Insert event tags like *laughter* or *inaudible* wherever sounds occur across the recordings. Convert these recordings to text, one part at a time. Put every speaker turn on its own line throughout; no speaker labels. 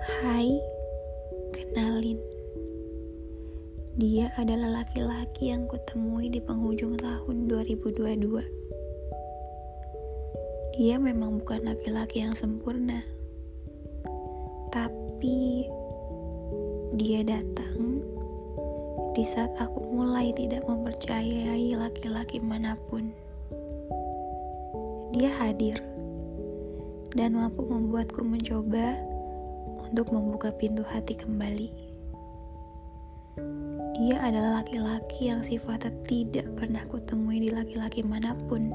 Hai, kenalin. Dia adalah laki-laki yang kutemui di penghujung tahun 2022. Dia memang bukan laki-laki yang sempurna. Tapi dia datang di saat aku mulai tidak mempercayai laki-laki mana pun. Dia hadir dan mampu membuatku mencoba untuk membuka pintu hati kembali. Dia adalah laki-laki yang sifatnya tidak pernah kutemui di laki-laki mana pun.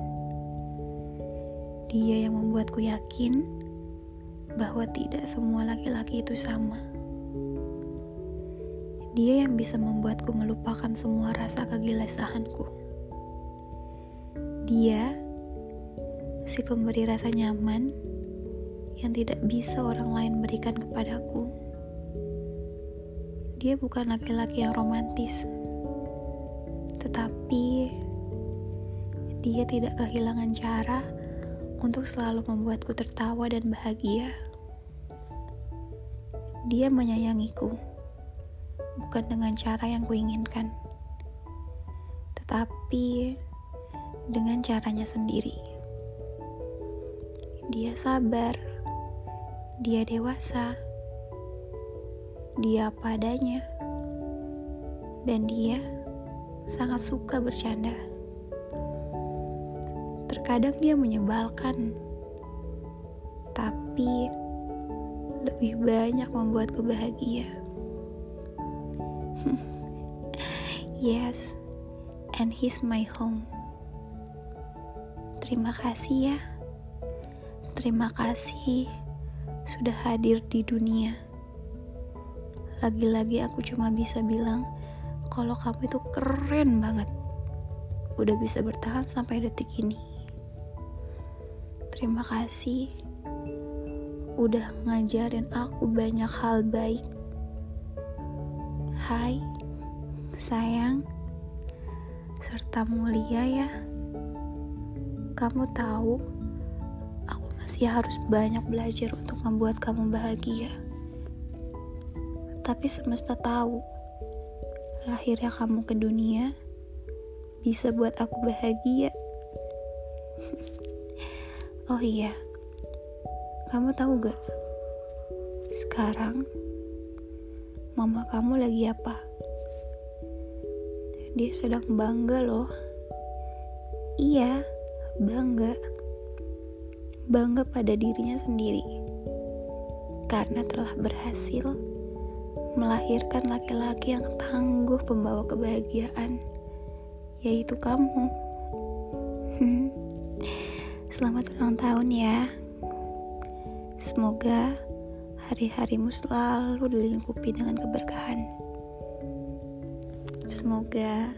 Dia yang membuatku yakin bahwa tidak semua laki-laki itu sama. Dia yang bisa membuatku melupakan semua rasa kegelisahanku. Dia, si pemberi rasa nyaman yang tidak bisa orang lain berikan kepadaku. Dia bukan laki-laki yang romantis, tetapi dia tidak kehilangan cara untuk selalu membuatku tertawa dan bahagia. Dia menyayangiku, bukan dengan cara yang kuinginkan, tetapi dengan caranya sendiri. Dia sabar dia dewasa, dia apa adanya, dan dia sangat suka bercanda. Terkadang dia menyebalkan, tapi lebih banyak membuatku bahagia. *laughs* yes, and he's my home. Terima kasih ya. Terima kasih sudah hadir di dunia. Lagi-lagi aku cuma bisa bilang kalau kamu itu keren banget. Udah bisa bertahan sampai detik ini. Terima kasih udah ngajarin aku banyak hal baik. Hai, sayang, serta mulia ya. Kamu tahu, masih harus banyak belajar untuk membuat kamu bahagia. Tapi semesta tahu, lahirnya kamu ke dunia bisa buat aku bahagia. *laughs* oh iya, kamu tahu gak? Sekarang, mama kamu lagi apa? Dia sedang bangga loh. Iya, bangga bangga pada dirinya sendiri karena telah berhasil melahirkan laki-laki yang tangguh pembawa kebahagiaan, yaitu kamu. *laughs* Selamat ulang tahun ya. Semoga hari-harimu selalu dilingkupi dengan keberkahan. Semoga